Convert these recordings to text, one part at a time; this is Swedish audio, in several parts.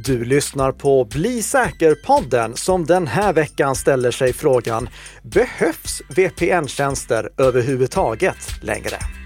Du lyssnar på Bli säker-podden som den här veckan ställer sig frågan Behövs VPN-tjänster överhuvudtaget längre?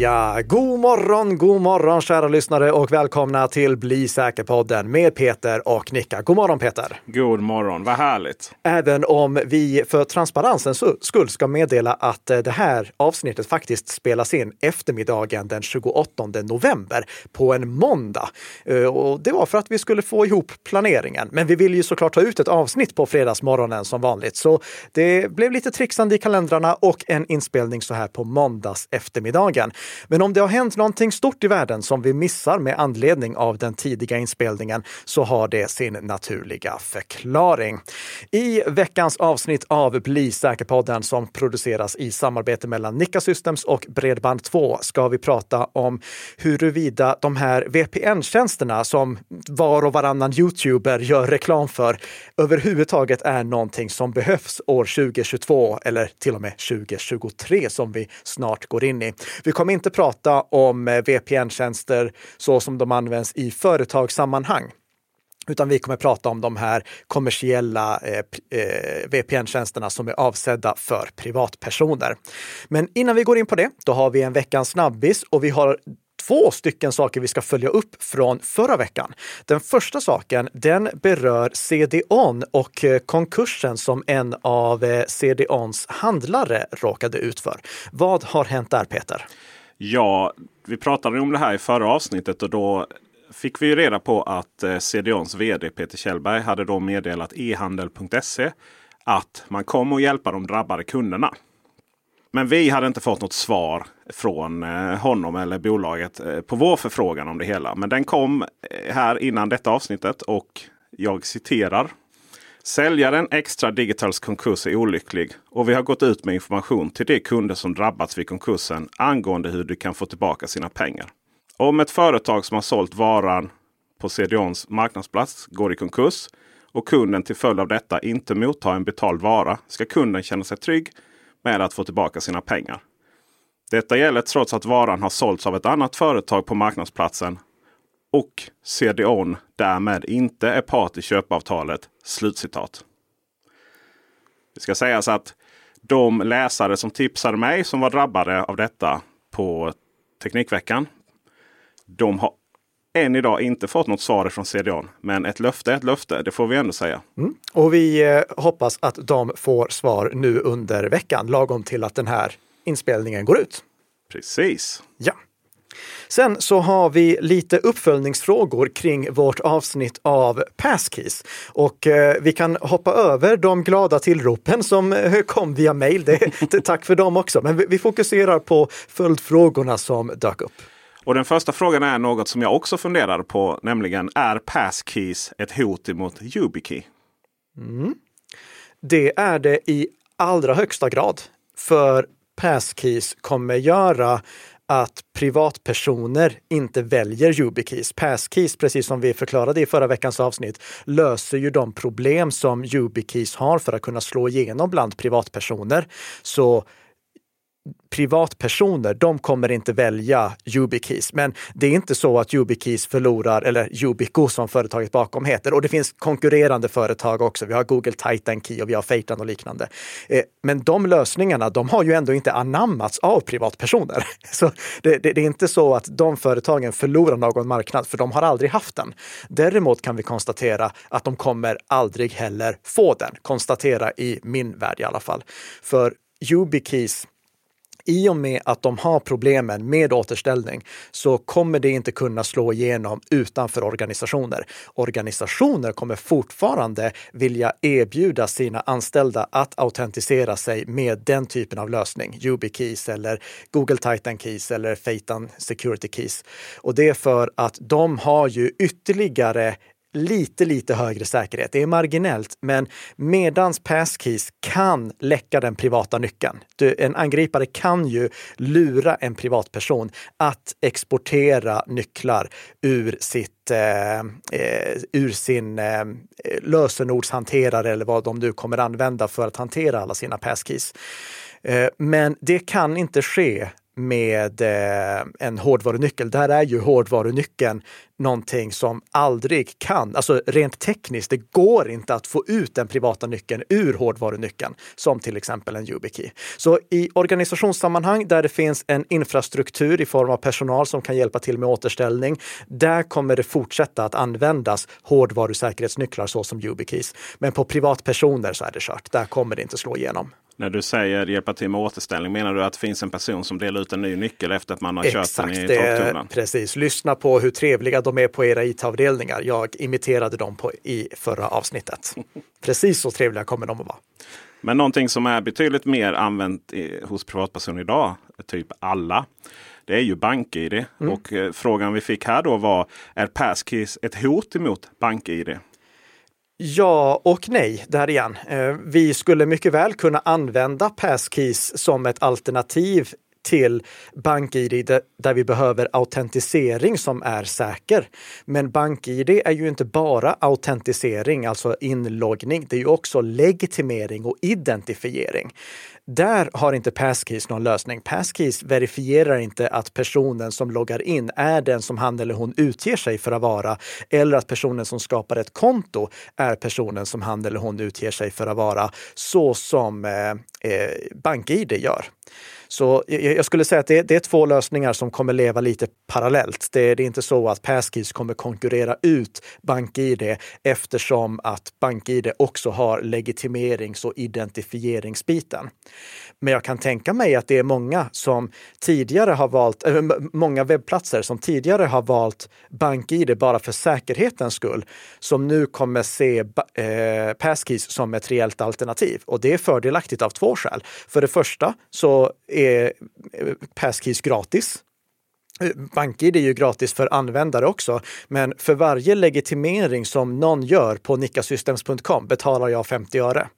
Ja, god morgon, god morgon kära lyssnare och välkomna till Bli säker-podden med Peter och Nicka. God morgon Peter! God morgon, vad härligt! Även om vi för transparensens skull ska meddela att eh, det här avsnittet faktiskt spelas in eftermiddagen den 28 november på en måndag. Eh, och det var för att vi skulle få ihop planeringen. Men vi vill ju såklart ta ut ett avsnitt på fredagsmorgonen som vanligt. Så det blev lite trixande i kalendrarna och en inspelning så här på måndags eftermiddagen. Men om det har hänt någonting stort i världen som vi missar med anledning av den tidiga inspelningen så har det sin naturliga förklaring. I veckans avsnitt av Bli säker-podden som produceras i samarbete mellan Nikka Systems och Bredband2 ska vi prata om huruvida de här VPN-tjänsterna som var och varannan youtuber gör reklam för överhuvudtaget är någonting som behövs år 2022 eller till och med 2023 som vi snart går in i. Vi kommer inte prata om eh, VPN-tjänster så som de används i företagssammanhang utan vi kommer prata om de här kommersiella eh, eh, VPN-tjänsterna som är avsedda för privatpersoner. Men innan vi går in på det, då har vi en veckans snabbis och vi har två stycken saker vi ska följa upp från förra veckan. Den första saken, den berör Cdon och eh, konkursen som en av eh, Cdons handlare råkade ut för. Vad har hänt där, Peter? Ja, vi pratade om det här i förra avsnittet och då fick vi reda på att eh, CDONs vd Peter Kjellberg hade då meddelat e-handel.se att man kommer att hjälpa de drabbade kunderna. Men vi hade inte fått något svar från eh, honom eller bolaget eh, på vår förfrågan om det hela. Men den kom här innan detta avsnittet och jag citerar Säljaren Extra Digitals konkurs är olycklig och vi har gått ut med information till de kunder som drabbats vid konkursen angående hur de kan få tillbaka sina pengar. Om ett företag som har sålt varan på CDONs marknadsplats går i konkurs och kunden till följd av detta inte mottar en betald vara ska kunden känna sig trygg med att få tillbaka sina pengar. Detta gäller trots att varan har sålts av ett annat företag på marknadsplatsen och CDON därmed inte är part i köpavtalet. Slutcitat. Det ska sägas att de läsare som tipsade mig som var drabbade av detta på Teknikveckan. De har än idag inte fått något svar från CDON. Men ett löfte är ett löfte, det får vi ändå säga. Mm. Och vi eh, hoppas att de får svar nu under veckan, lagom till att den här inspelningen går ut. Precis. Ja. Sen så har vi lite uppföljningsfrågor kring vårt avsnitt av Passkeys. Och eh, vi kan hoppa över de glada tillropen som eh, kom via mejl. tack för dem också. Men vi, vi fokuserar på följdfrågorna som dök upp. Och den första frågan är något som jag också funderar på, nämligen är Passkeys ett hot emot YubiKey? Mm. Det är det i allra högsta grad. För Passkeys kommer göra att privatpersoner inte väljer YubiKeys. Passkeys, precis som vi förklarade i förra veckans avsnitt, löser ju de problem som YubiKeys har för att kunna slå igenom bland privatpersoner. Så privatpersoner, de kommer inte välja YubiKeys. Men det är inte så att YubiKeys förlorar, eller Yubico som företaget bakom heter. Och det finns konkurrerande företag också. Vi har Google Titan Key och vi har Feitan och liknande. Eh, men de lösningarna, de har ju ändå inte anammats av privatpersoner. Så det, det, det är inte så att de företagen förlorar någon marknad, för de har aldrig haft den. Däremot kan vi konstatera att de kommer aldrig heller få den. Konstatera i min värld i alla fall. För YubiKeys i och med att de har problemen med återställning så kommer det inte kunna slå igenom utanför organisationer. Organisationer kommer fortfarande vilja erbjuda sina anställda att autentisera sig med den typen av lösning. YubiKeys eller Google Titan Keys eller Phaeton Security Keys. Och det är för att de har ju ytterligare lite, lite högre säkerhet. Det är marginellt, men medans passkeys kan läcka den privata nyckeln. Du, en angripare kan ju lura en privatperson att exportera nycklar ur sitt eh, eh, ur sin eh, lösenordshanterare eller vad de nu kommer använda för att hantera alla sina passkeys. Eh, men det kan inte ske med eh, en hårdvarunyckel. Där är ju hårdvarunyckeln någonting som aldrig kan, alltså rent tekniskt, det går inte att få ut den privata nyckeln ur hårdvarunyckeln, som till exempel en YubiKey. Så i organisationssammanhang där det finns en infrastruktur i form av personal som kan hjälpa till med återställning, där kommer det fortsätta att användas hårdvarusäkerhetsnycklar såsom YubiKeys. Men på privatpersoner så är det kört. Där kommer det inte slå igenom. När du säger hjälpa till med återställning, menar du att det finns en person som delar ut en ny nyckel efter att man har Exakt, kört den i torktumlaren? Precis. Lyssna på hur trevliga de är på era IT-avdelningar. Jag imiterade dem på, i förra avsnittet. Precis så trevliga kommer de att vara. Men någonting som är betydligt mer använt i, hos privatpersoner idag, typ alla, det är ju BankID. Mm. Och eh, frågan vi fick här då var, är Passkeys ett hot emot BankID? Ja och nej, där igen. Eh, vi skulle mycket väl kunna använda Passkeys som ett alternativ till BankID där vi behöver autentisering som är säker. Men BankID är ju inte bara autentisering, alltså inloggning. Det är ju också legitimering och identifiering. Där har inte Passkeys någon lösning. Passkeys verifierar inte att personen som loggar in är den som han eller hon utger sig för att vara eller att personen som skapar ett konto är personen som han eller hon utger sig för att vara så som eh, eh, BankID gör. Så jag skulle säga att det, det, är två lösningar som kommer leva lite parallellt. Det, det är inte så att Passkeys kommer konkurrera ut BankID eftersom att BankID också har legitimerings och identifieringsbiten. Men jag kan tänka mig att det är många som tidigare har valt, äh, många webbplatser som tidigare har valt BankID bara för säkerhetens skull, som nu kommer se eh, Passkeys som ett reellt alternativ. Och det är fördelaktigt av två skäl. För det första så är eh, Passkeys gratis. Eh, BankID är ju gratis för användare också, men för varje legitimering som någon gör på nickasystems.com betalar jag 50 öre.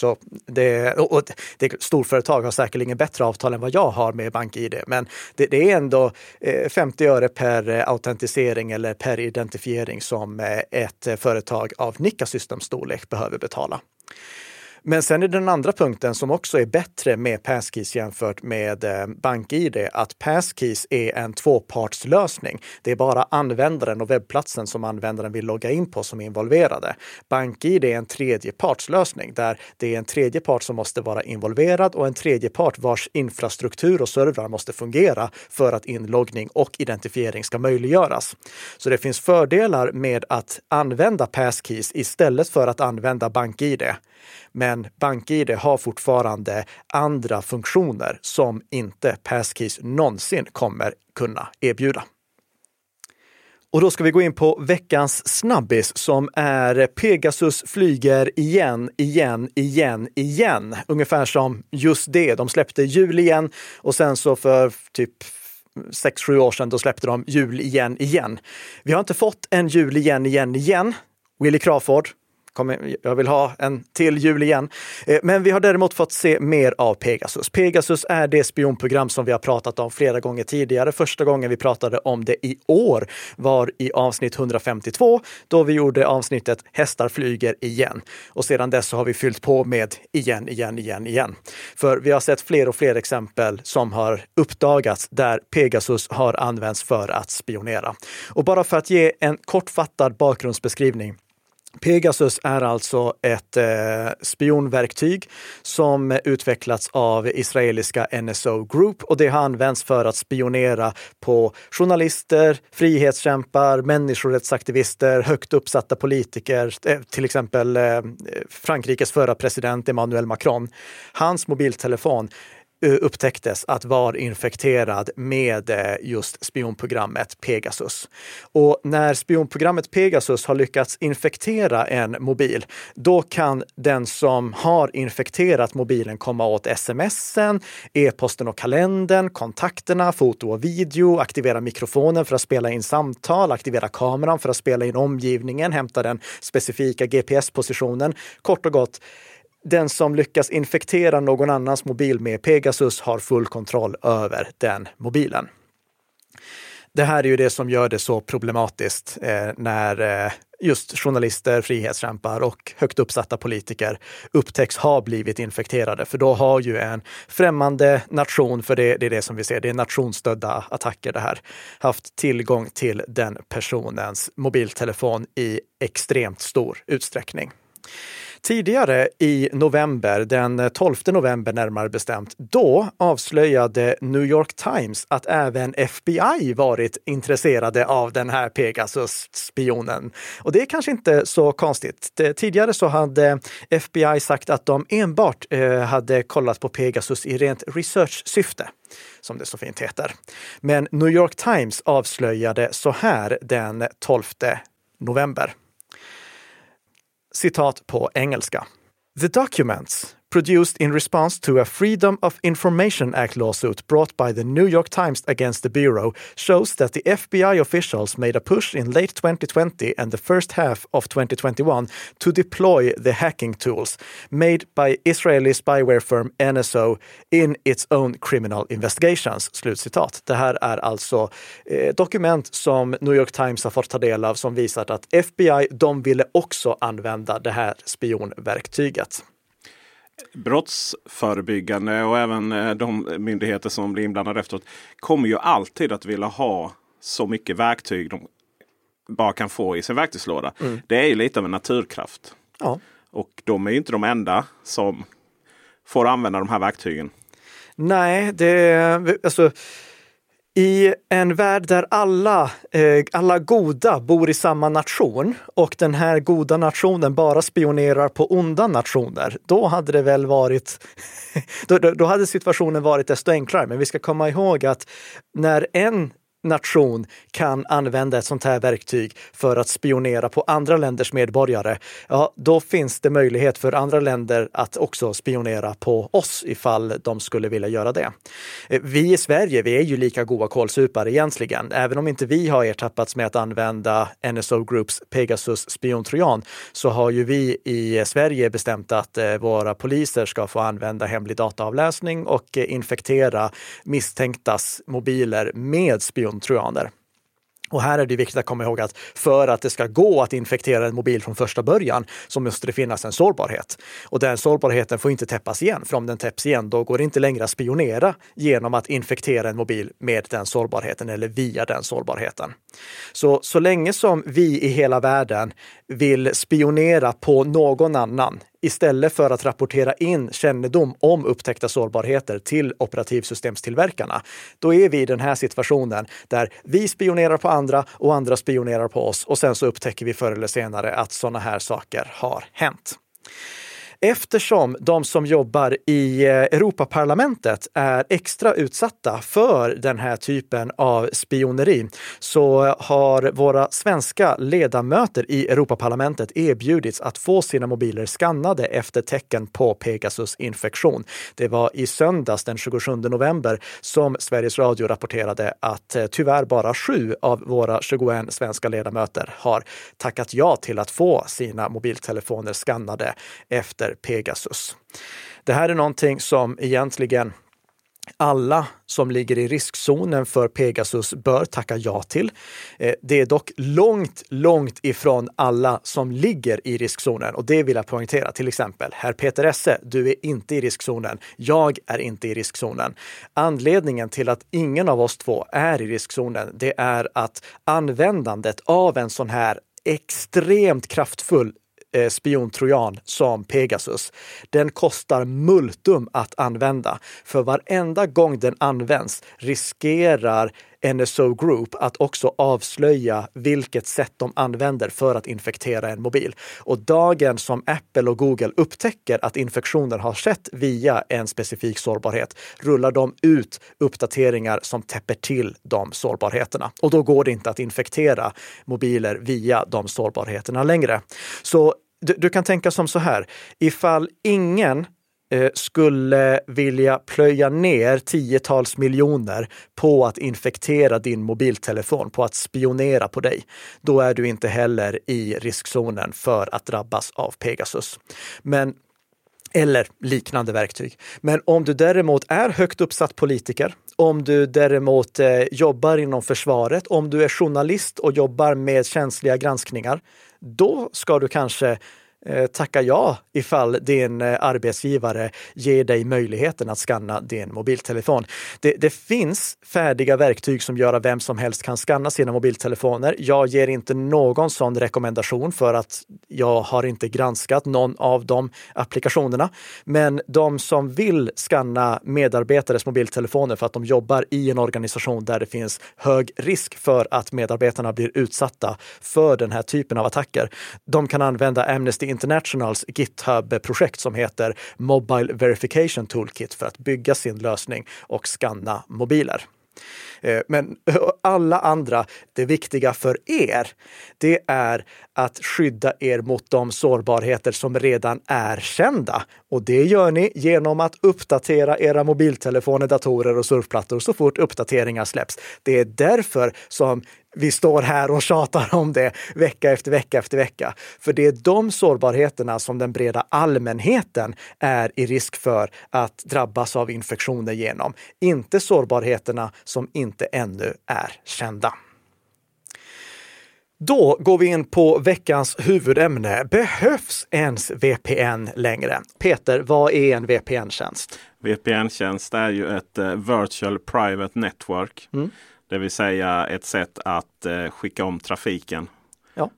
Så det, och det, storföretag har säkerligen bättre avtal än vad jag har med BankID, men det, det är ändå eh, 50 öre per autentisering eller per identifiering som ett företag av Nika Systems storlek behöver betala. Men sen är den andra punkten som också är bättre med Passkeys jämfört med eh, BankID, att Passkeys är en tvåpartslösning. Det är bara användaren och webbplatsen som användaren vill logga in på som är involverade. BankID är en tredjepartslösning där det är en tredje part som måste vara involverad och en tredje part vars infrastruktur och servrar måste fungera för att inloggning och identifiering ska möjliggöras. Så det finns fördelar med att använda Passkeys istället för att använda BankID. Men BankID har fortfarande andra funktioner som inte Passkeys någonsin kommer kunna erbjuda. Och då ska vi gå in på veckans snabbis som är Pegasus flyger igen, igen, igen, igen. Ungefär som just det. De släppte jul igen och sen så för typ sex sju år sedan, då släppte de jul igen, igen. Vi har inte fått en jul igen, igen, igen. Willy Crawford, kommer, jag vill ha en till jul igen. Eh, men vi har däremot fått se mer av Pegasus. Pegasus är det spionprogram som vi har pratat om flera gånger tidigare. Första gången vi pratade om det i år var i avsnitt 152 då vi gjorde avsnittet Hästar flyger igen. Och sedan dess har vi fyllt på med igen, igen, igen, igen. För vi har sett fler och fler exempel som har uppdagats där Pegasus har använts för att spionera. Och bara för att ge en kortfattad bakgrundsbeskrivning Pegasus är alltså ett eh, spionverktyg som utvecklats av israeliska NSO Group och det har använts för att spionera på journalister, frihetskämpar, människorättsaktivister, högt uppsatta politiker, eh, till exempel eh, Frankrikes förra president Emmanuel Macron. Hans mobiltelefon Eh, upptäcktes att vara infekterad med eh, just spionprogrammet Pegasus. Och när spionprogrammet Pegasus har lyckats infektera en mobil, då kan den som har infekterat mobilen komma åt smsen, e-posten och kalendern, kontakterna, foto och video, aktivera mikrofonen för att spela in samtal, aktivera kameran för att spela in omgivningen, hämta den specifika GPS-positionen. Kort och gott, den som lyckas infektera någon annans mobil med Pegasus har full kontroll över den mobilen. Det här är ju det som gör det så problematiskt eh, när eh, just journalister, frihetskämpar och högt uppsatta politiker upptäcks ha blivit infekterade. För då har ju en främmande nation, för det, det är det som vi ser, det är nationsstödda attacker det här, haft tillgång till den personens mobiltelefon i extremt stor utsträckning. Tidigare i november, den 12 november närmare bestämt, då avslöjade New York Times att även FBI varit intresserade av den här Pegasus-spionen. Och det är kanske inte så konstigt. Tidigare så hade FBI sagt att de enbart eh, hade kollat på Pegasus i rent research-syfte som det så fint heter. Men New York Times avslöjade så här den 12 november citat på engelska. The documents produced in response to a Freedom of Information Act lawsuit brought by the New York Times against the Bureau shows that the FBI officials made a push in late 2020 and the first half of 2021 to deploy the hacking tools made by Israeli spyware firm NSO in its own criminal investigations. Slutcitat. Det här är alltså eh, dokument som New York Times har fått ta del av som visar att FBI, de ville också använda det här spionverktyget brottsförebyggande och även eh, de myndigheter som blir inblandade efteråt kommer ju alltid att vilja ha så mycket verktyg de bara kan få i sin verktygslåda. Mm. Det är ju lite av en naturkraft. Ja. Och de är ju inte de enda som får använda de här verktygen. Nej, det alltså i en värld där alla, eh, alla goda bor i samma nation och den här goda nationen bara spionerar på onda nationer, då hade det väl varit då, då, då hade situationen varit desto enklare. Men vi ska komma ihåg att när en nation kan använda ett sånt här verktyg för att spionera på andra länders medborgare, ja, då finns det möjlighet för andra länder att också spionera på oss ifall de skulle vilja göra det. Eh, vi i Sverige, vi är ju lika goda kålsupare egentligen. Även om inte vi har ertappats med att använda NSO Groups Pegasus spiontrojan så har ju vi i Sverige bestämt att eh, våra poliser ska få använda hemlig dataavläsning och eh, infektera misstänktas mobiler med spion trojaner. Och här är det viktigt att komma ihåg att för att det ska gå att infektera en mobil från första början så måste det finnas en sårbarhet. Och den sårbarheten får inte täppas igen, för om den täpps igen då går det inte längre att spionera genom att infektera en mobil med den sårbarheten eller via den sårbarheten. Så, så länge som vi i hela världen vill spionera på någon annan istället för att rapportera in kännedom om upptäckta sårbarheter till operativsystemstillverkarna. Då är vi i den här situationen där vi spionerar på andra och andra spionerar på oss och sen så upptäcker vi förr eller senare att sådana här saker har hänt. Eftersom de som jobbar i eh, Europaparlamentet är extra utsatta för den här typen av spioneri så har våra svenska ledamöter i Europaparlamentet erbjudits att få sina mobiler skannade efter tecken på Pegasus-infektion. Det var i söndags den 27 november som Sveriges Radio rapporterade att eh, tyvärr bara sju av våra 21 svenska ledamöter har tackat ja till att få sina mobiltelefoner skannade efter heter Pegasus. Det här är någonting som egentligen alla som ligger i riskzonen för Pegasus bör tacka ja till. Eh, det är dock långt, långt ifrån alla som ligger i riskzonen och det vill jag poängtera. Till exempel, herr Peter Esse, du är inte i riskzonen. Jag är inte i riskzonen. Anledningen till att ingen av oss två är i riskzonen, det är att användandet av en sån här extremt kraftfull eh, spiontrojan som Pegasus. Den kostar multum att använda. För varenda gång den används riskerar NSO Group att också avslöja vilket sätt de använder för att infektera en mobil. Och dagen som Apple och Google upptäcker att infektionen har skett via en specifik sårbarhet rullar de ut uppdateringar som täpper till de sårbarheterna. Och då går det inte att infektera mobiler via de sårbarheterna längre. Så du, du kan tänka som så här, ifall ingen eh, skulle vilja plöja ner tiotals miljoner på att infektera din mobiltelefon, på att spionera på dig, då är du inte heller i riskzonen för att drabbas av Pegasus. Men eller liknande verktyg. Men om du däremot är högt uppsatt politiker, om du däremot eh, jobbar inom försvaret, om du är journalist och jobbar med känsliga granskningar, då ska du kanske Eh, tacka ja ifall din eh, arbetsgivare ger dig möjligheten att skanna din mobiltelefon. Det, det, finns färdiga verktyg som gör att vem som helst kan skanna sina mobiltelefoner. Jag ger inte någon sån rekommendation för att jag har inte granskat någon av de applikationerna. Men de som vill skanna medarbetares mobiltelefoner för att de jobbar i en organisation där det finns hög risk för att medarbetarna blir utsatta för den här typen av attacker. De kan använda Amnesty Internationals GitHub-projekt som heter Mobile Verification Toolkit för att bygga sin lösning och skanna mobiler. Eh, men alla andra, det viktiga för er, det är att skydda er mot de sårbarheter som redan är kända. Och det gör ni genom att uppdatera era mobiltelefoner, datorer och surfplattor så fort uppdateringar släpps. Det är därför som vi står här och tjatar om det vecka efter vecka efter vecka. För det är de sårbarheterna som den breda allmänheten är i risk för att drabbas av infektioner genom. Inte sårbarheterna som inte ännu är kända. Då går vi in på veckans huvudämne. Behövs ens VPN längre? Peter, vad är en VPN-tjänst? VPN-tjänst är ju ett uh, Virtual Private Network. Mm. Det vill säga ett sätt att eh, skicka om trafiken. Ja.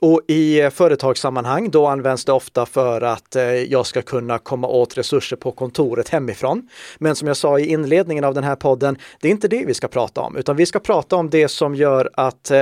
Och i eh, företagssammanhang då används det ofta för att eh, jag ska kunna komma åt resurser på kontoret hemifrån. Men som jag sa i inledningen av den här podden, det är inte det vi ska prata om, utan vi ska prata om det som gör att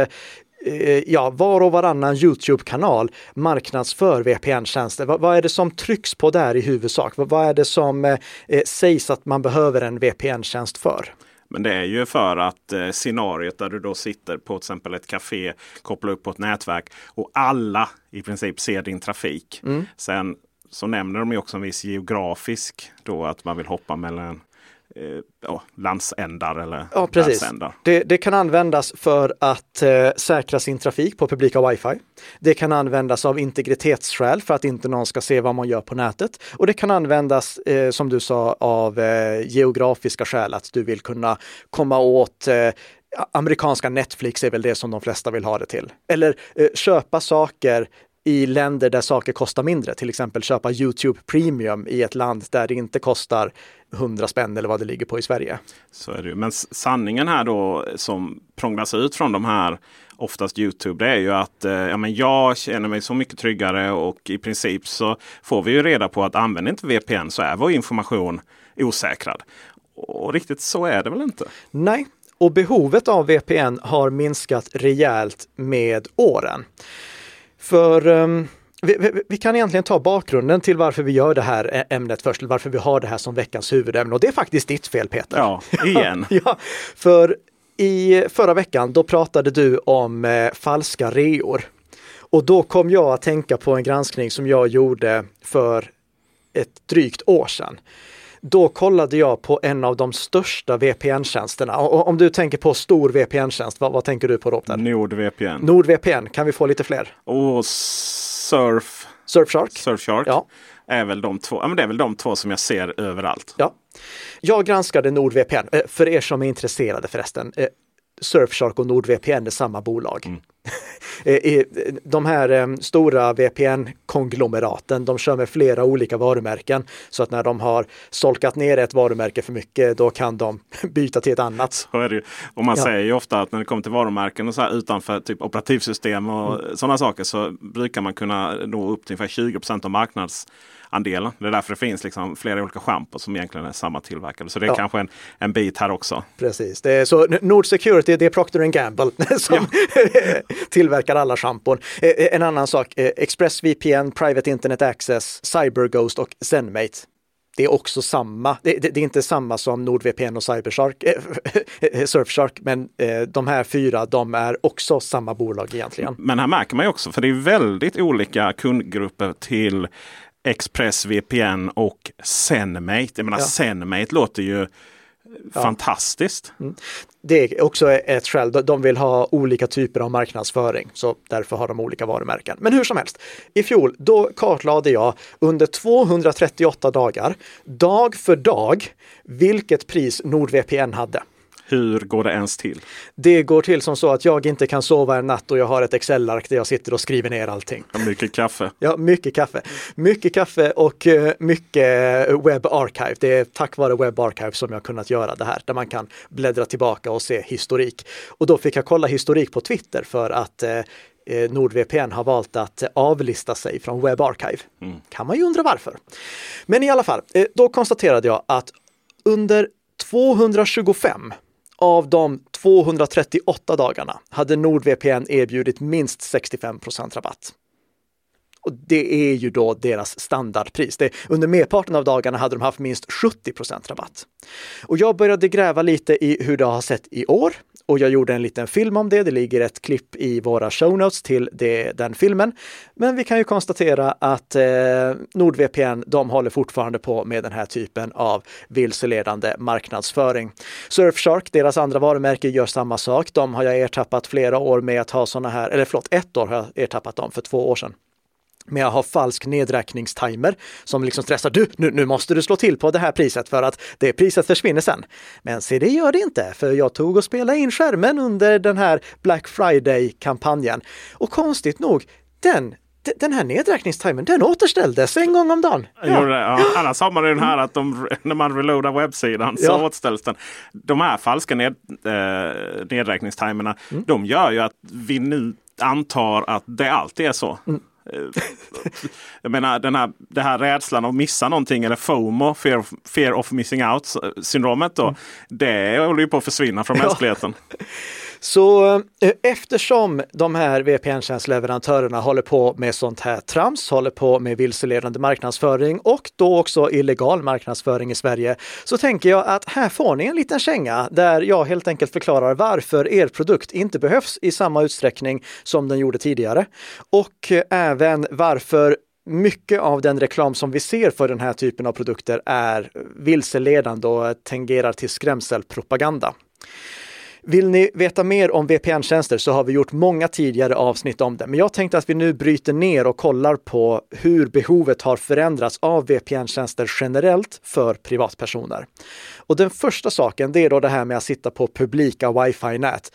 ja, var och varannan Youtube-kanal marknadsför VPN-tjänster. Vad, vad, är det som trycks på där i huvudsak? Vad, vad är det som eh sägs att man behöver en VPN-tjänst för? Men det är ju för att eh, scenariot där du då sitter på till exempel ett café, kopplar upp på ett nätverk och alla i princip ser din trafik. Mm. Sen så nämner de ju också en viss geografisk då att man vill hoppa mellan eh, ja, landsändar eller ja, precis. Det, det, kan användas för att eh, säkra sin trafik på publika wifi. Det kan användas av integritetsskäl för att inte någon ska se vad man gör på nätet. Och det kan användas, eh, som du sa, av eh, geografiska skäl, att du vill kunna komma åt eh, amerikanska Netflix är väl det som de flesta vill ha det till. Eller eh, köpa saker i länder där saker kostar mindre, till exempel köpa Youtube Premium i ett land där det inte kostar 100 spänn eller vad det ligger på i Sverige. Så är det Men sanningen här då som prånglas ut från de här oftast Youtube, det är ju att eh, ja, men jag känner mig så mycket tryggare och i princip så får vi ju reda på att använder inte VPN så är vår information osäkrad. Och riktigt så är det väl inte? Nej, och behovet av VPN har minskat rejält med åren. För um, vi, vi, vi, kan egentligen ta bakgrunden till varför vi gör det här ämnet först, varför vi har det här som veckans huvudämne. Och det är faktiskt ditt fel Peter. Ja, igen. ja, för i förra veckan då pratade du om eh, falska reor. Och då kom jag att tänka på en granskning som jag gjorde för ett drygt år sedan då kollade jag på en av de största VPN-tjänsterna. Och om du tänker på stor VPN-tjänst, vad, vad, tänker du på då? NordVPN. NordVPN, kan vi få lite fler? Och Surf. Surfshark. Surfshark. Ja. Är väl de två, ja, men det är väl de två som jag ser överallt. Ja. Jag granskade NordVPN, eh, för er som är intresserade förresten. Eh, Surfshark och NordVPN är samma bolag. Mm. de här stora VPN-konglomeraten, de kör med flera olika varumärken. Så att när de har solkat ner ett varumärke för mycket, då kan de byta till ett annat. Så är det ju. Och man ja. säger ju ofta att när det kommer till varumärken och så här, utanför typ operativsystem och mm. sådana saker så brukar man kunna nå upp till ungefär 20% av marknads andelen. Det är därför det finns liksom flera olika schampor som egentligen är samma tillverkare. Så det är ja. kanske en, en bit här också. Precis, det är så Nord Security det är Procter Gamble som ja. tillverkar alla schampon. Eh, eh, en annan sak, eh, ExpressVPN, Private Internet Access, CyberGhost och ZenMate det är också samma, det, det, det, är inte samma som NordVPN och Cybershark, äh, Surfshark, men äh, de här fyra, de är också samma bolag egentligen. Men här märker man ju också, för det är väldigt olika kundgrupper till ExpressVPN och ZenMate. Jag menar, ja. ZenMate låter ju ja. fantastiskt. Mm. Det är också ett skäl. De vill ha olika typer av marknadsföring, så därför har de olika varumärken. Men hur som helst, i fjol då kartlade jag under 238 dagar, dag för dag, vilket pris NordVPN hade. Hur går det ens till? Det går till som så att jag inte kan sova en natt och jag har ett Excel-ark där jag sitter och skriver ner allting. Ja, mycket kaffe. Ja, mycket kaffe. Mycket kaffe och uh, mycket Web Archive. Det är tack vare Web Archive som jag kunnat göra det här, där man kan bläddra tillbaka och se historik. Och då fick jag kolla historik på Twitter för att uh, NordVPN har valt att avlista sig från Web Archive. Mm. Kan man ju undra varför. Men i alla fall, då konstaterade jag att under 225 av de 238 dagarna hade NordVPN erbjudit minst 65 rabatt. Och det är ju då deras standardpris. Det, under merparten av dagarna hade de haft minst 70 rabatt. Och jag började gräva lite i hur det har sett i år och jag gjorde en liten film om det. Det ligger ett klipp i våra show notes till det, den filmen. Men vi kan ju konstatera att eh, NordVPN, de håller fortfarande på med den här typen av vilseledande marknadsföring. Surfshark, deras andra varumärke, gör samma sak. De har jag ertappat flera år med att ha sådana här, eller förlåt, ett år har jag ertappat dem för två år sedan med att ha falsk nedräkningstimer som liksom stressar. Du, nu, nu måste du slå till på det här priset för att det priset försvinner sen. Men se, det gör det inte, för jag tog och spelade in skärmen under den här Black Friday-kampanjen. Och konstigt nog, den den här nedräkningstimern, den återställdes en gång om dagen. Ja. Ja. Annars har man den här att de, när man reloadar webbsidan så ja. återställs den. De här falska ned, eh, nedräkningstimerna, mm. de gör ju att vi nu antar att det alltid är så. Mm. Eh, jag menar den här, det här rädslan att missa någonting eller FOMO, fear of, fear of missing out syndromet. Då, mm. Det håller ju på att försvinna från mänskligheten. Så eh, eftersom de här VPN-tjänstleverantörerna håller på med sånt här trams, håller på med vilseledande marknadsföring och då också illegal marknadsföring i Sverige, så tänker jag att här får ni en liten känga där jag helt enkelt förklarar varför er produkt inte behövs i samma utsträckning som den gjorde tidigare. Och eh, även varför mycket av den reklam som vi ser för den här typen av produkter är vilseledande och tangerar till skrämselpropaganda. Vill ni veta mer om VPN-tjänster så har vi gjort många tidigare avsnitt om det. Men jag tänkte att vi nu bryter ner och kollar på hur behovet har förändrats av VPN-tjänster generellt för privatpersoner. Och den första saken, det är då det här med att sitta på publika wifi-nät.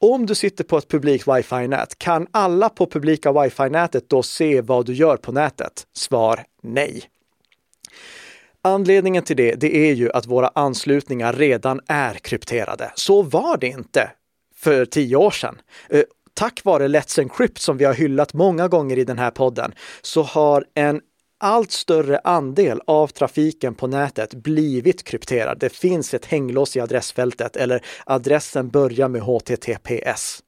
Om du sitter på ett publikt wifi-nät, kan alla på publika wifi-nätet då se vad du gör på nätet? Svar nej. Anledningen till det, det är ju att våra anslutningar redan är krypterade. Så var det inte för tio år sedan. Eh, tack vare Let's Encrypt som vi har hyllat många gånger i den här podden så har en allt större andel av trafiken på nätet blivit krypterad. Det finns ett hänglås i adressfältet eller adressen börjar med HTTPS.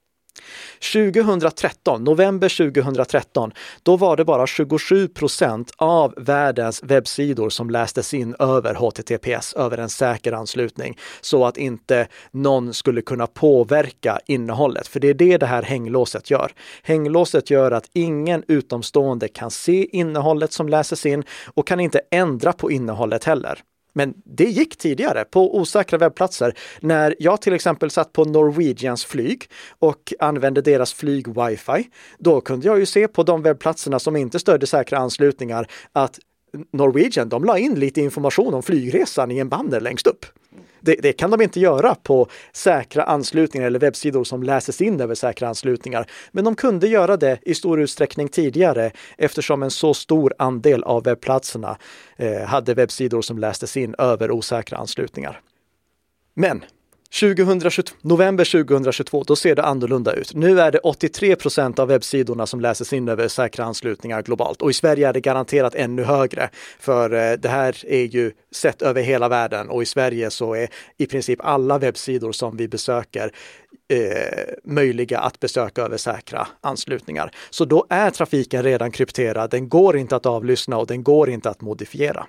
2013, november 2013, då var det bara 27 procent av världens webbsidor som lästes in över HTTPS, över en säker anslutning, så att inte någon skulle kunna påverka innehållet. För det är det det här hänglåset gör. Hänglåset gör att ingen utomstående kan se innehållet som läses in och kan inte ändra på innehållet heller. Men det gick tidigare på osäkra webbplatser. När jag till exempel satt på Norwegians flyg och använde deras flyg wifi, då kunde jag ju se på de webbplatserna som inte stödde säkra anslutningar att Norwegian, de la in lite information om flygresan i en banner längst upp. Det, det, kan de inte göra på säkra anslutningar eller webbsidor som läses in över säkra anslutningar. Men de kunde göra det i stor utsträckning tidigare eftersom en så stor andel av webbplatserna eh, hade webbsidor som lästes in över osäkra anslutningar. Men 2022, november 2022, då ser det annorlunda ut. Nu är det 83 procent av webbsidorna som läses in över säkra anslutningar globalt och i Sverige är det garanterat ännu högre. För eh, det här är ju sett över hela världen och i Sverige så är i princip alla webbsidor som vi besöker eh, möjliga att besöka över säkra anslutningar. Så då är trafiken redan krypterad. Den går inte att avlyssna och den går inte att modifiera.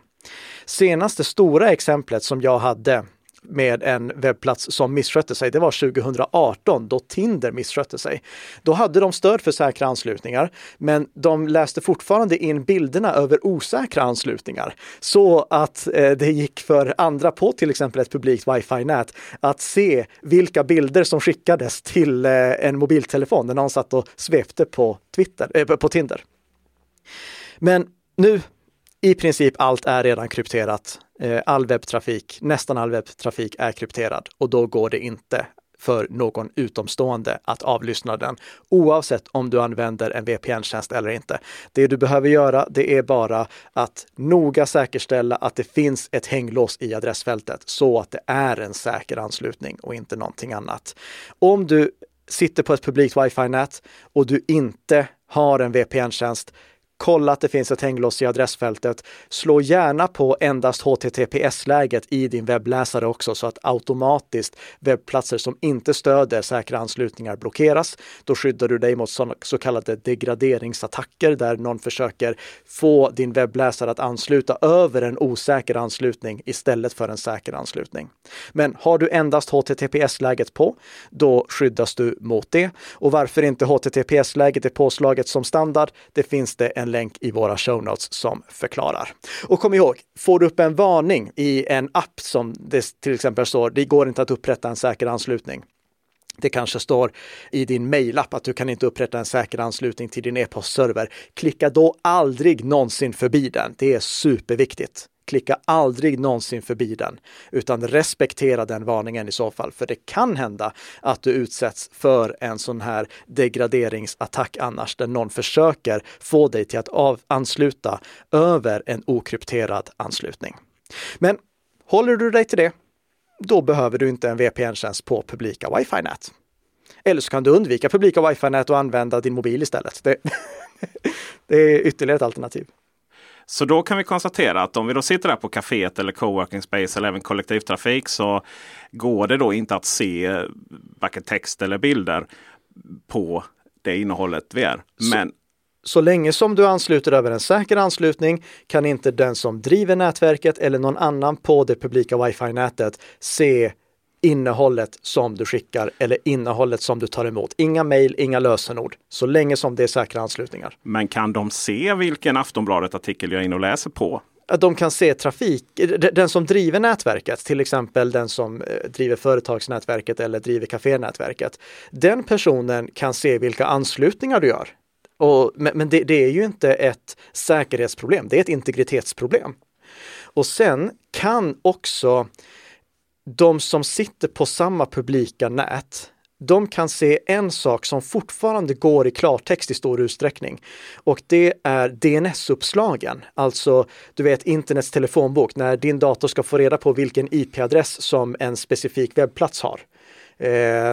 Senaste stora exemplet som jag hade med en webbplats som misskötte sig, det var 2018 då Tinder misskötte sig. Då hade de stöd för säkra anslutningar, men de läste fortfarande in bilderna över osäkra anslutningar så att eh, det gick för andra på till exempel ett publikt wifi-nät att se vilka bilder som skickades till eh, en mobiltelefon när någon satt och svepte på, Twitter, eh, på Tinder. Men nu i princip allt är redan krypterat. Eh, all webbtrafik, nästan all webbtrafik är krypterad och då går det inte för någon utomstående att avlyssna den oavsett om du använder en VPN-tjänst eller inte. Det du behöver göra, det är bara att noga säkerställa att det finns ett hänglås i adressfältet så att det är en säker anslutning och inte någonting annat. Om du sitter på ett publikt wifi-nät och du inte har en VPN-tjänst, Kolla att det finns ett hänglås i adressfältet. Slå gärna på endast HTTPS-läget i din webbläsare också så att automatiskt webbplatser som inte stöder säkra anslutningar blockeras. Då skyddar du dig mot så kallade degraderingsattacker där någon försöker få din webbläsare att ansluta över en osäker anslutning istället för en säker anslutning. Men har du endast HTTPS-läget på, då skyddas du mot det. Och varför inte HTTPS-läget är påslaget som standard? Det finns det en en länk i våra show notes som förklarar. Och kom ihåg, får du upp en varning i en app som det till exempel står, det går inte att upprätta en säker anslutning. Det kanske står i din mejlapp att du kan inte upprätta en säker anslutning till din e-postserver. Klicka då aldrig någonsin förbi den. Det är superviktigt. Klicka aldrig någonsin förbi den, utan respektera den varningen i så fall. För det kan hända att du utsätts för en sån här degraderingsattack annars, där någon försöker få dig till att av ansluta över en okrypterad anslutning. Men håller du dig till det, då behöver du inte en VPN-tjänst på publika wifi-nät. Eller så kan du undvika publika wifi-nät och använda din mobil istället. Det, det är ytterligare ett alternativ. Så då kan vi konstatera att om vi då sitter där på kaféet eller coworking space eller även kollektivtrafik så går det då inte att se varken text eller bilder på det innehållet vi är. Men så länge som du ansluter över en säker anslutning kan inte den som driver nätverket eller någon annan på det publika wifi-nätet se innehållet som du skickar eller innehållet som du tar emot. Inga mejl, inga lösenord, så länge som det är säkra anslutningar. Men kan de se vilken Aftonbladet-artikel jag är inne och läser på? de kan se trafik, den som driver nätverket, till exempel den som eh, driver företagsnätverket eller driver kafénätverket. Den personen kan se vilka anslutningar du gör. Och, men det, det är ju inte ett säkerhetsproblem, det är ett integritetsproblem. Och sen kan också de som sitter på samma publika nät, de kan se en sak som fortfarande går i klartext i stor utsträckning. Och det är DNS-uppslagen, alltså du vet internets telefonbok, när din dator ska få reda på vilken IP-adress som en specifik webbplats har. Eh,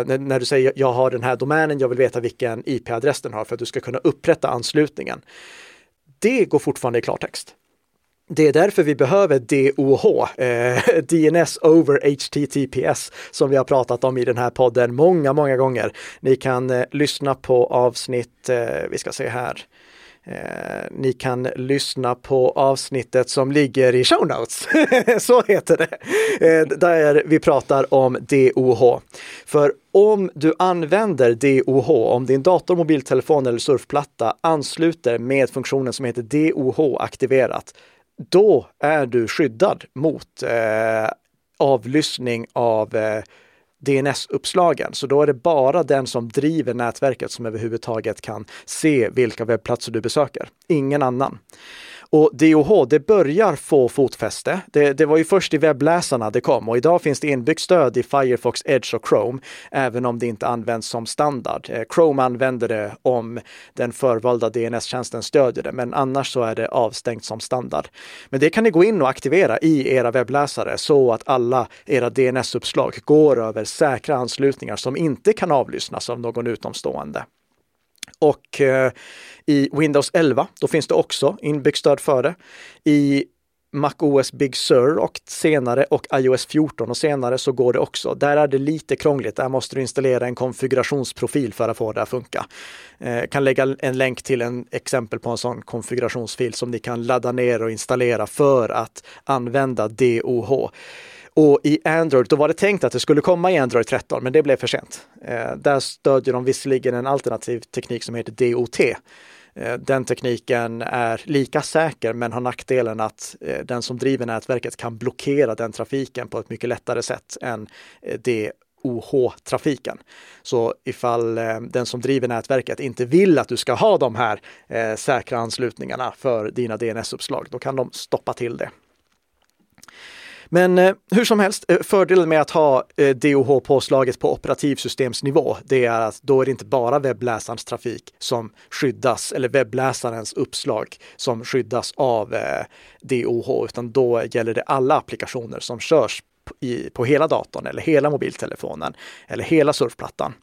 när, när, du säger jag har den här domänen, jag vill veta vilken IP-adress den har för att du ska kunna upprätta anslutningen. Det går fortfarande i klartext. Det är därför vi behöver DOH, eh, DNS over HTTPS, som vi har pratat om i den här podden många, många gånger. Ni kan eh, lyssna på avsnitt, eh, vi ska se här, Eh, ni kan lyssna på avsnittet som ligger i show notes. Så heter det. Eh, där vi pratar om DOH. För om du använder DOH, om din dator, mobiltelefon eller surfplatta ansluter med funktionen som heter DOH aktiverat, då är du skyddad mot eh, avlyssning av eh, DNS-uppslagen. Så då är det bara den som driver nätverket som överhuvudtaget kan se vilka webbplatser du besöker. Ingen annan. Och DOH, det börjar få fotfäste. Det, det, var ju först i webbläsarna det kom och idag finns det inbyggt stöd i Firefox, Edge och Chrome, även om det inte används som standard. Eh, Chrome använder det om den förvalda DNS-tjänsten stödjer det, men annars så är det avstängt som standard. Men det kan ni gå in och aktivera i era webbläsare så att alla era DNS-uppslag går över säkra anslutningar som inte kan avlyssnas av någon utomstående. Och eh, i Windows 11, då finns det också inbyggt stöd för det. I MacOS Big Sur och senare och iOS 14 och senare så går det också. Där är det lite krångligt. Där måste du installera en konfigurationsprofil för att få det att funka. Eh, kan lägga en länk till en exempel på en sån konfigurationsfil som ni kan ladda ner och installera för att använda DOH. Och i Android, då var det tänkt att det skulle komma i Android 13, men det blev för sent. Eh, där stödjer de visserligen en alternativ teknik som heter DOT. Eh, den tekniken är lika säker men har nackdelen att eh, den som driver nätverket kan blockera den trafiken på ett mycket lättare sätt än eh, DOH-trafiken. Så ifall eh, den som driver nätverket inte vill att du ska ha de här eh, säkra anslutningarna för dina DNS-uppslag, då kan de stoppa till det. Men eh, hur som helst, eh, fördelen med att ha eh, DOH påslaget på operativsystemsnivå, det är att då är det inte bara webbläsarens trafik som skyddas, eller webbläsarens uppslag som skyddas av eh, DOH, utan då gäller det alla applikationer som körs i, på hela datorn eller hela mobiltelefonen eller hela surfplattan.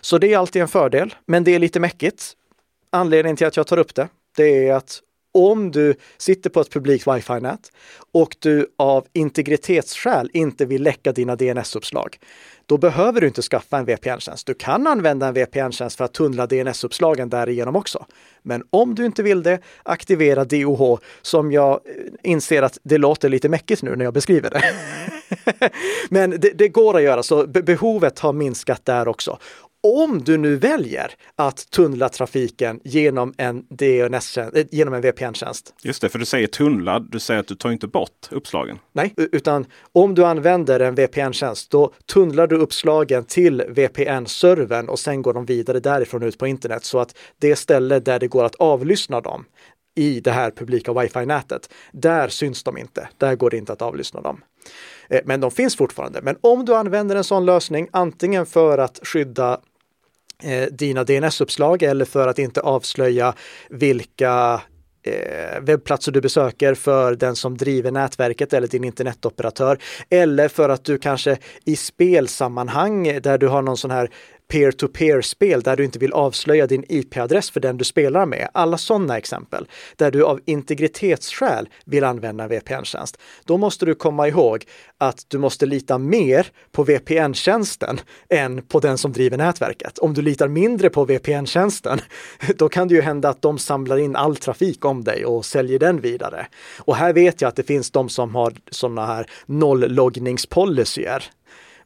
Så det är alltid en fördel, men det är lite mäckigt. Anledningen till att jag tar upp det, det är att om du sitter på ett publikt wifi-nät och du av integritetsskäl inte vill läcka dina DNS-uppslag, då behöver du inte skaffa en VPN-tjänst. Du kan använda en VPN-tjänst för att tunnla DNS-uppslagen därigenom också. Men om du inte vill det, aktivera DOH som jag eh, inser att det låter lite mäckigt nu när jag beskriver det. Men det, det, går att göra, så behovet har minskat där också om du nu väljer att tunnla trafiken genom en DNS eh, genom en VPN-tjänst. Just det, för du säger tunnla, du säger att du tar inte bort uppslagen. Nej, utan om du använder en VPN-tjänst, då tunnlar du uppslagen till VPN-servern och sen går de vidare därifrån ut på internet så att det ställe där det går att avlyssna dem i det här publika wifi-nätet, där syns de inte. Där går det inte att avlyssna dem. Eh, men de finns fortfarande. Men om du använder en sån lösning, antingen för att skydda eh, dina DNS-uppslag eller för att inte avslöja vilka eh, webbplatser du besöker för den som driver nätverket eller din internetoperatör. Eller för att du kanske i spelsammanhang där du har någon sån här peer-to-peer-spel där du inte vill avslöja din IP-adress för den du spelar med. Alla sådana exempel där du av integritetsskäl vill använda en VPN-tjänst. Då måste du komma ihåg att du måste lita mer på VPN-tjänsten än på den som driver nätverket. Om du litar mindre på VPN-tjänsten, då kan det ju hända att de samlar in all trafik om dig och säljer den vidare. Och här vet jag att det finns de som har sådana här nollloggningspolicyer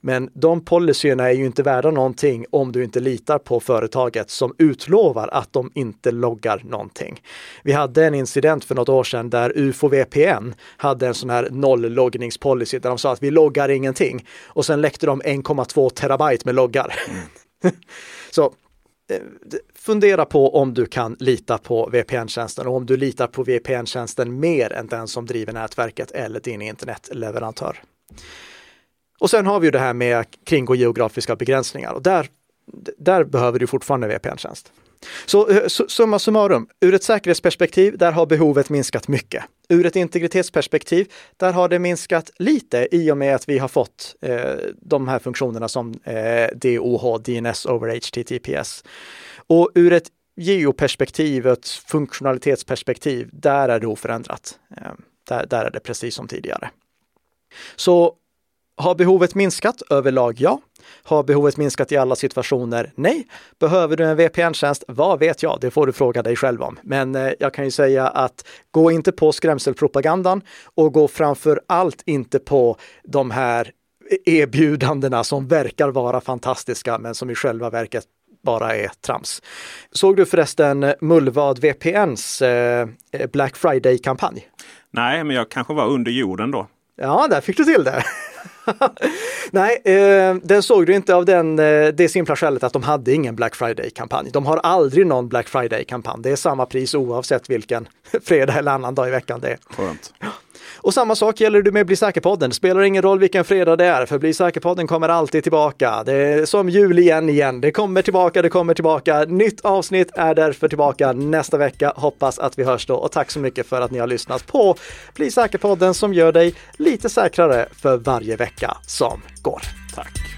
men de policyerna är ju inte värda någonting om du inte litar på företaget som utlovar att de inte loggar någonting. Vi hade en incident för något år sedan där UFO VPN hade en sån här nollloggningspolicy där de sa att vi loggar ingenting och sen läckte de 1,2 terabyte med loggar. Mm. Så eh, fundera på om du kan lita på VPN-tjänsten och om du litar på VPN-tjänsten mer än den som driver nätverket eller din internetleverantör. Och sen har vi ju det här med kringgå geografiska begränsningar och där, där behöver du fortfarande VPN-tjänst. Så eh, summa summarum, ur ett säkerhetsperspektiv, där har behovet minskat mycket. Ur ett integritetsperspektiv, där har det minskat lite i och med att vi har fått eh, de här funktionerna som eh, DOH, DNS over HTTPS. Och ur ett geoperspektiv, ett funktionalitetsperspektiv, där är det oförändrat. Eh, där, där är det precis som tidigare. Så har behovet minskat? Överlag ja. Har behovet minskat i alla situationer? Nej. Behöver du en VPN-tjänst? Vad vet jag? Det får du fråga dig själv om. Men eh, jag kan ju säga att gå inte på skrämselpropagandan och gå framför allt inte på de här erbjudandena som verkar vara fantastiska men som i själva verket bara är trams. Såg du förresten Mullvad VPNs eh, Black Friday-kampanj? Nej, men jag kanske var under jorden då. Ja, där fick du till det. Nej, eh, den såg du inte av den, eh, det simpla skälet att de hade ingen Black Friday-kampanj. De har aldrig någon Black Friday-kampanj. Det är samma pris oavsett vilken fredag eller annan dag i veckan det är. Skönt. Och samma sak gäller det med Bli säker-podden. Det spelar ingen roll vilken fredag det är, för Bli säker-podden kommer alltid tillbaka. Det är som jul igen igen. Det kommer tillbaka, det kommer tillbaka. Nytt avsnitt är därför tillbaka nästa vecka. Hoppas att vi hörs då och tack så mycket för att ni har lyssnat på Bli säker-podden som gör dig lite säkrare för varje vecka som går. Tack.